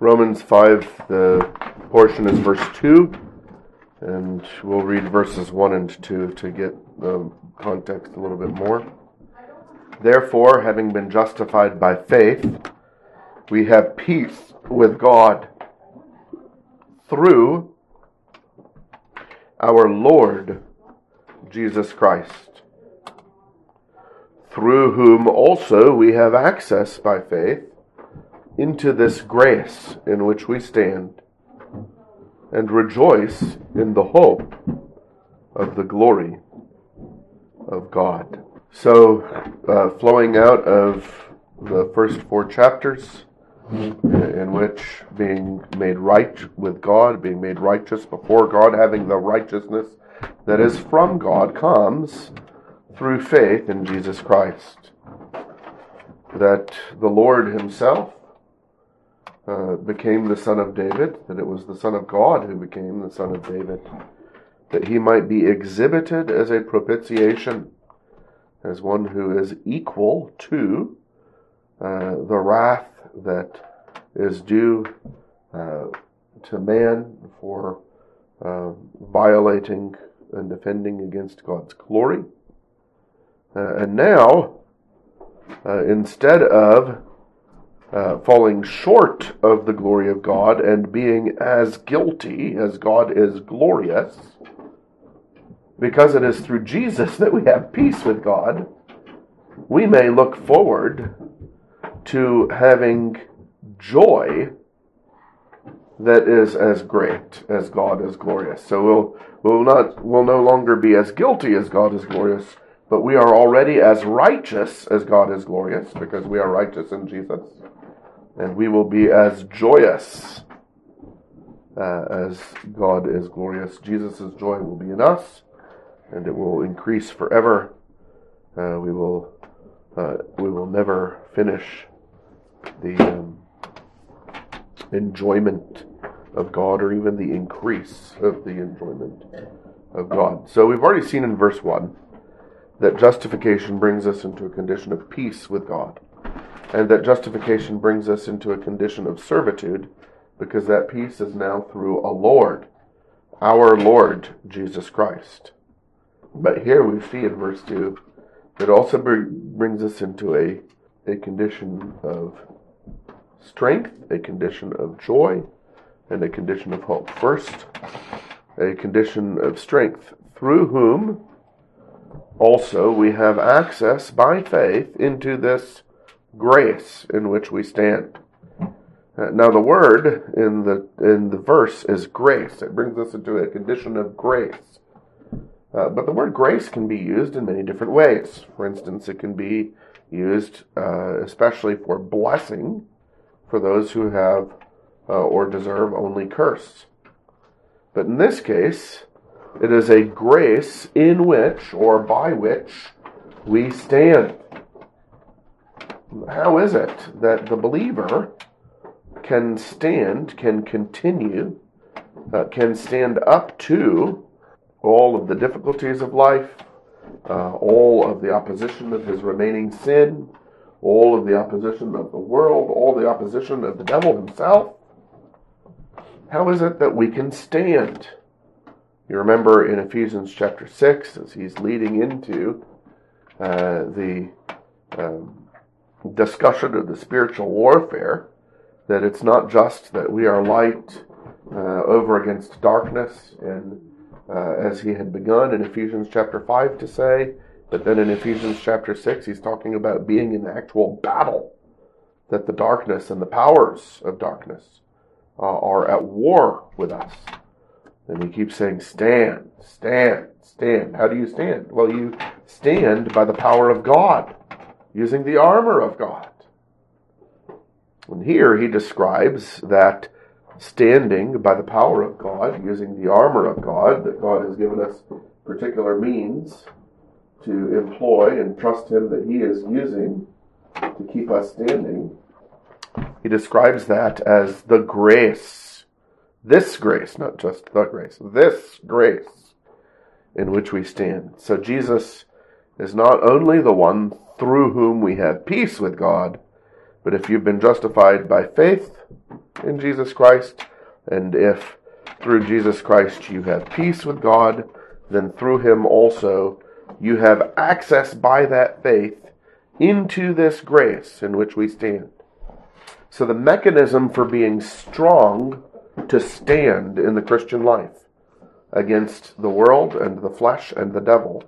Romans 5, the portion is verse 2, and we'll read verses 1 and 2 to get the context a little bit more. Therefore, having been justified by faith, we have peace with God through our Lord Jesus Christ, through whom also we have access by faith into this grace in which we stand and rejoice in the hope of the glory of God. So, uh, flowing out of the first four chapters, in which being made right with God, being made righteous before God, having the righteousness that is from God, comes through faith in Jesus Christ. That the Lord Himself uh, became the son of David, that it was the Son of God who became the son of David, that he might be exhibited as a propitiation, as one who is equal to uh, the wrath that is due uh, to man for uh, violating and defending against God's glory. Uh, and now, uh, instead of uh, falling short of the glory of God and being as guilty as God is glorious, because it is through Jesus that we have peace with God, we may look forward to having joy that is as great as God is glorious. So we'll we'll not will no longer be as guilty as God is glorious, but we are already as righteous as God is glorious because we are righteous in Jesus and we will be as joyous uh, as God is glorious. Jesus' joy will be in us, and it will increase forever. Uh, we will uh, we will never finish the um, enjoyment of God, or even the increase of the enjoyment of God. So we've already seen in verse one that justification brings us into a condition of peace with God and that justification brings us into a condition of servitude because that peace is now through a Lord, our Lord Jesus Christ. But here we see in verse 2 that also brings us into a, a condition of strength, a condition of joy, and a condition of hope. First, a condition of strength, through whom also we have access by faith into this grace in which we stand. Uh, now the word in the in the verse is grace. It brings us into a condition of grace. Uh, but the word grace can be used in many different ways. For instance, it can be used uh, especially for blessing for those who have uh, or deserve only curse. But in this case, it is a grace in which or by which we stand how is it that the believer can stand, can continue, uh, can stand up to all of the difficulties of life, uh, all of the opposition of his remaining sin, all of the opposition of the world, all the opposition of the devil himself? How is it that we can stand? You remember in Ephesians chapter 6, as he's leading into uh, the um, discussion of the spiritual warfare, that it's not just that we are light uh, over against darkness, and uh, as he had begun in Ephesians chapter 5 to say, but then in Ephesians chapter 6, he's talking about being in actual battle, that the darkness and the powers of darkness uh, are at war with us. And he keeps saying, Stand, stand, stand. How do you stand? Well, you stand by the power of God using the armor of God. And here he describes that standing by the power of God, using the armor of God, that God has given us particular means to employ and trust Him that He is using to keep us standing. He describes that as the grace, this grace, not just the grace, this grace in which we stand. So Jesus is not only the one through whom we have peace with God. But if you've been justified by faith, in Jesus Christ. And if through Jesus Christ you have peace with God, then through him also you have access by that faith into this grace in which we stand. So the mechanism for being strong to stand in the Christian life against the world and the flesh and the devil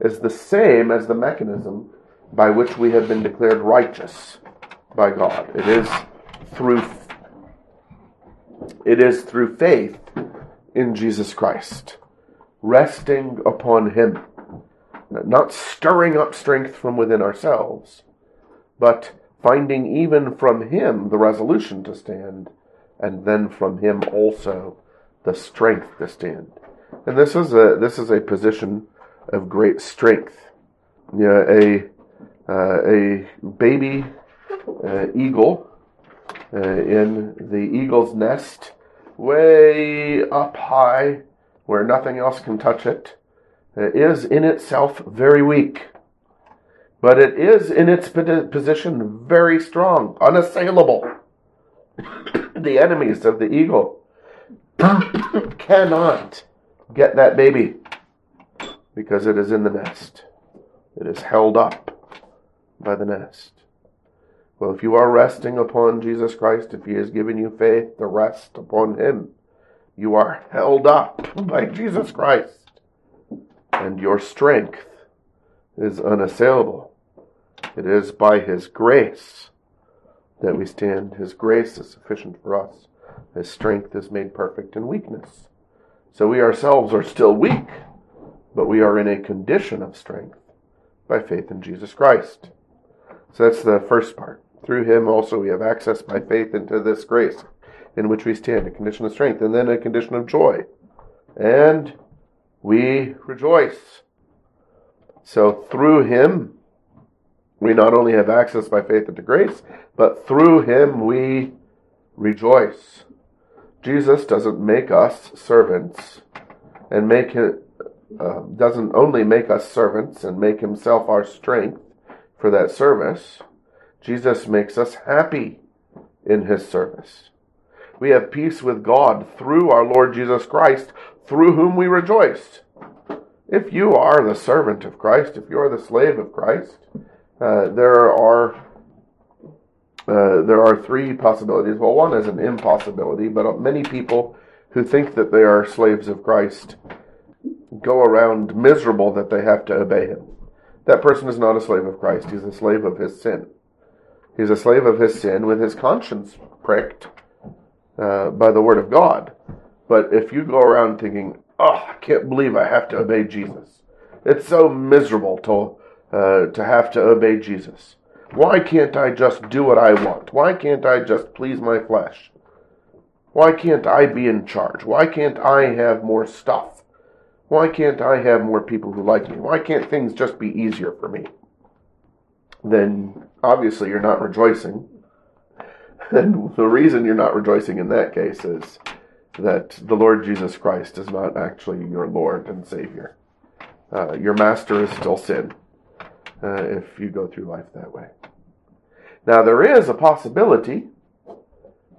is the same as the mechanism by which we have been declared righteous by God. It is through it is through faith in Jesus Christ, resting upon him, not stirring up strength from within ourselves, but finding even from him the resolution to stand, and then from him also the strength to stand. And this is a this is a position of great strength. Yeah, a uh, a baby uh, eagle uh, in the eagle's nest, way up high, where nothing else can touch it, uh, is in itself very weak. But it is in its position very strong, unassailable. the enemies of the eagle cannot get that baby because it is in the nest. It is held up by the nest. Well, if you are resting upon Jesus Christ, if He has given you faith to rest upon Him, you are held up by Jesus Christ, and your strength is unassailable. It is by His grace that we stand. His grace is sufficient for us. His strength is made perfect in weakness. So we ourselves are still weak, but we are in a condition of strength by faith in Jesus Christ. So that's the first part. Through him also we have access by faith into this grace in which we stand, a condition of strength, and then a condition of joy. And we rejoice. So through him, we not only have access by faith into grace, but through him we rejoice. Jesus doesn't make us servants and make it, uh, doesn't only make us servants and make himself our strength for that service. Jesus makes us happy in his service. We have peace with God through our Lord Jesus Christ, through whom we rejoice. If you are the servant of Christ, if you are the slave of Christ, uh, there are uh, there are three possibilities. Well, one is an impossibility, but many people who think that they are slaves of Christ go around miserable that they have to obey him. That person is not a slave of Christ. He's a slave of his sin. He's a slave of his sin with his conscience pricked uh, by the word of God. But if you go around thinking, oh, I can't believe I have to obey Jesus. It's so miserable to, uh, to have to obey Jesus. Why can't I just do what I want? Why can't I just please my flesh? Why can't I be in charge? Why can't I have more stuff? Why can't I have more people who like me? Why can't things just be easier for me? Then obviously you're not rejoicing. And the reason you're not rejoicing in that case is that the Lord Jesus Christ is not actually your Lord and Savior. Uh, your master is still sin uh, if you go through life that way. Now, there is a possibility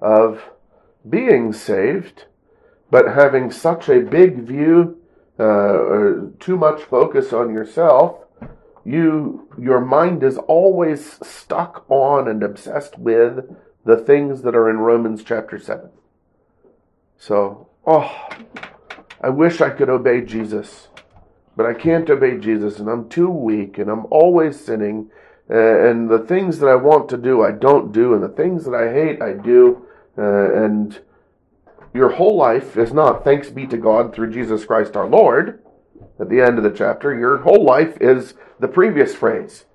of being saved, but having such a big view, uh, too much focus on yourself, you your mind is always stuck on and obsessed with the things that are in Romans chapter 7. So, oh, I wish I could obey Jesus but I can't obey Jesus and I'm too weak and I'm always sinning. and the things that I want to do, I don't do. And the things that I hate, I do. Uh, and your whole life is not thanks be to God through Jesus Christ our Lord. At the end of the chapter, your whole life is the previous phrase.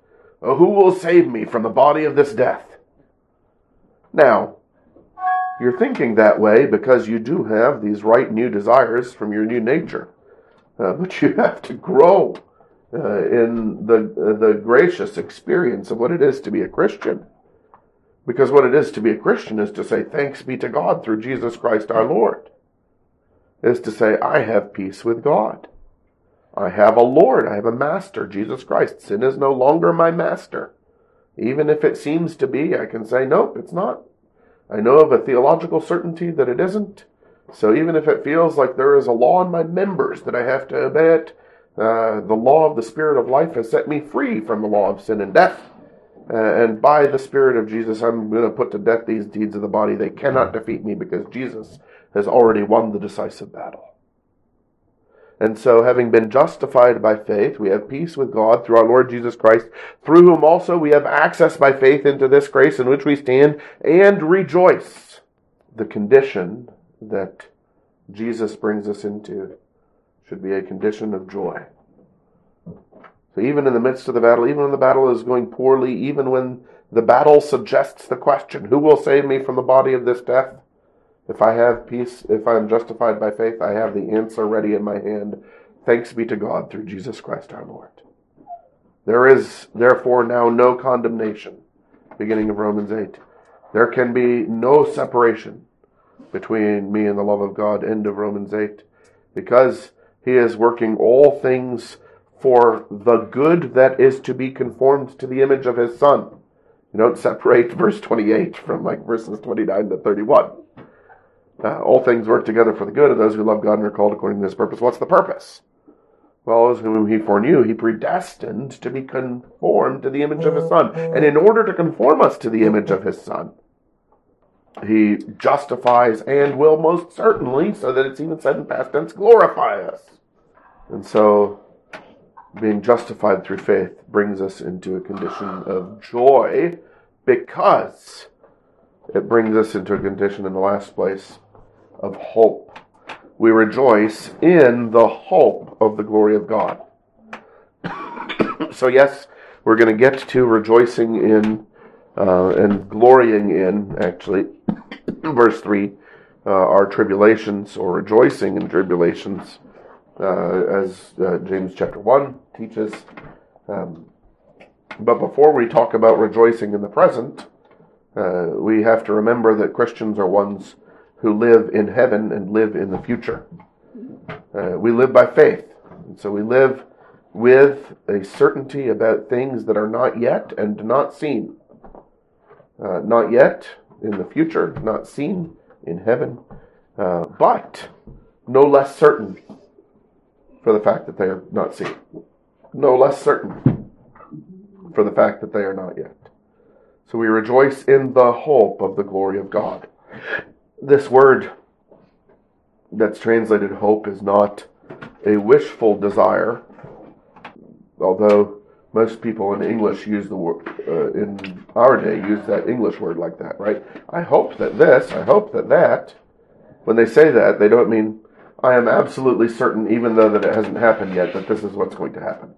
Oh, who will save me from the body of this death? Now, you're thinking that way because you do have these right new desires from your new nature. Uh, but you have to grow uh, in the uh, the gracious experience of what it is to be a Christian. Because what it is to be a Christian is to say, Thanks be to God through Jesus Christ our Lord. Is to say, I have peace with God. I have a Lord. I have a master, Jesus Christ. Sin is no longer my master. Even if it seems to be, I can say, Nope, it's not. I know of a theological certainty that it isn't. So even if it feels like there is a law in my members that I have to obey it, uh, the law of the Spirit of life has set me free from the law of sin and death. Uh, and by the Spirit of Jesus, I'm going to put to death these deeds of the body. They cannot defeat me because Jesus has already won the decisive battle. And so, having been justified by faith, we have peace with God through our Lord Jesus Christ, through whom also we have access by faith into this grace in which we stand and rejoice. The condition that Jesus brings us into should be a condition of joy. So even in the midst of the battle, even when the battle is going poorly, even when the battle suggests the question, who will save me from the body of this death? If I have peace, if I am justified by faith, I have the answer ready in my hand. Thanks be to God through Jesus Christ our Lord. There is therefore now no condemnation, beginning of Romans 8. There can be no separation between me and the love of God, end of Romans 8, because he is working all things for the good that is to be conformed to the image of his son. You don't separate verse 28 from like verses 29 to 31. Uh, all things work together for the good of those who love God and are called according to his purpose. What's the purpose? Well, those whom he foreknew, he predestined to be conformed to the image of his son. And in order to conform us to the image of his son, he justifies and will most certainly, so that it's even said in past tense, glorify us. And so, being justified through faith brings us into a condition of joy because it brings us into a condition in the last place of hope. We rejoice in the hope of the glory of God. so, yes, we're going to get to rejoicing in uh, and glorying in, actually, verse 3, uh, our tribulations or rejoicing in tribulations, as uh, James chapter 1 teaches. Um, but before we talk about rejoicing in the present, uh, we have to remember that Christians are ones who live in heaven and live in the future. Uh, we live by faith. And so we live with a certainty about things that are not yet and not seen. Uh, not yet in the future, not seen in heaven, uh, but no less certain for the fact that they are not seen. No less certain for the fact that they are not yet. So we rejoice in the hope of the glory of God. This word that's translated hope is not a wishful desire, although most people in English use the word uh, in our day use that English word like that, right? I hope that this, I hope that that. When they say that, they don't mean I am absolutely certain, even though that it hasn't happened yet, that this is what's going to happen.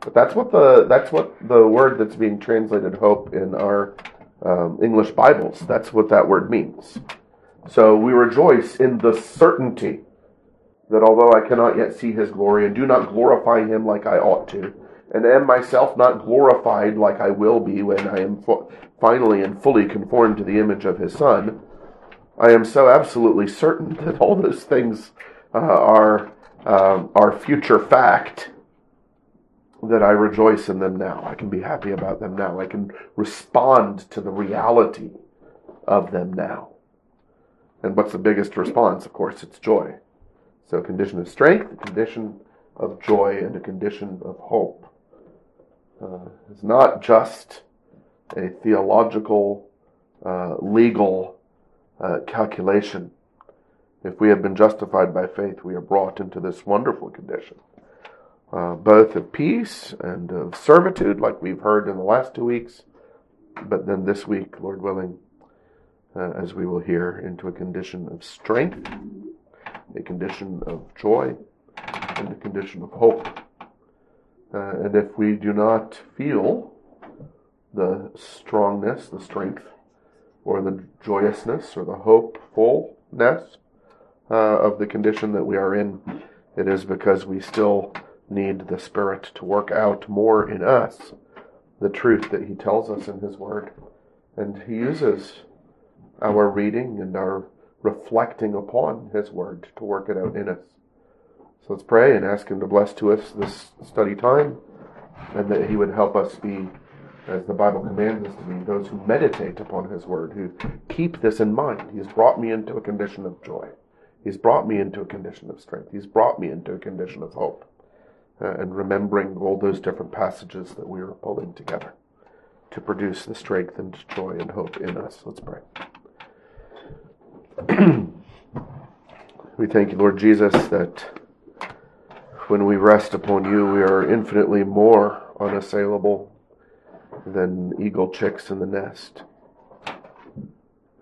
But that's what the that's what the word that's being translated hope in our um, English Bibles. That's what that word means. So we rejoice in the certainty that although I cannot yet see His glory and do not glorify Him like I ought to, and am myself not glorified like I will be when I am finally and fully conformed to the image of His Son, I am so absolutely certain that all those things uh, are um, are future fact that I rejoice in them now. I can be happy about them now. I can respond to the reality of them now. And what's the biggest response? Of course, it's joy. So, a condition of strength, a condition of joy, and a condition of hope. Uh, not just a theological, uh, legal uh, calculation. If we have been justified by faith, we are brought into this wonderful condition uh, both of peace and of servitude, like we've heard in the last two weeks, but then this week, Lord willing, uh, as we will hear, into a condition of strength, a condition of joy, and a condition of hope. Uh, and if we do not feel the strongness, the strength, or the joyousness, or the hopefulness uh, of the condition that we are in, it is because we still need the Spirit to work out more in us the truth that He tells us in His Word. And He uses our reading and our reflecting upon His Word to work it out in us. So let's pray and ask Him to bless to us this study time and that He would help us be as the Bible commands us to be, those who meditate upon His Word, who keep this in mind. He has brought me into a condition of joy. He's brought me into a condition of strength. He's brought me into a condition of hope. Uh, and remembering all those different passages that we are pulling together to produce the strength and joy and hope in us. Let's pray. we thank you, Lord Jesus, that when we rest upon you, we are infinitely more unassailable than eagle chicks in the nest.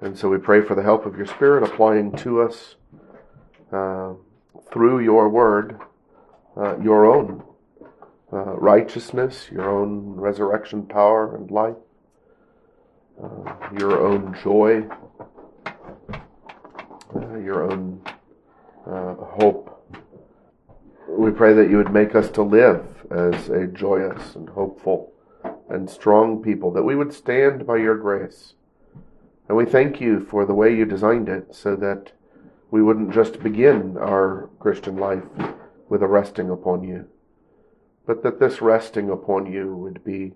And so we pray for the help of your Spirit applying to us uh, through your word uh, your own uh, righteousness, your own resurrection power and life, uh, your own joy, uh, your own uh, hope. We pray that you would make us to live as a joyous and hopeful and strong people, that we would stand by your grace. And we thank you for the way you designed it so that we wouldn't just begin our Christian life with a resting upon you, but that this resting upon you would be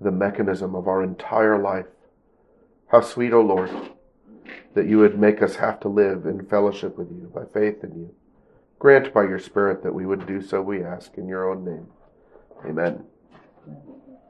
the mechanism of our entire life. How sweet, O oh Lord, that you would make us have to live in fellowship with you by faith in you. Grant by your Spirit that we would do so, we ask in your own name. Amen.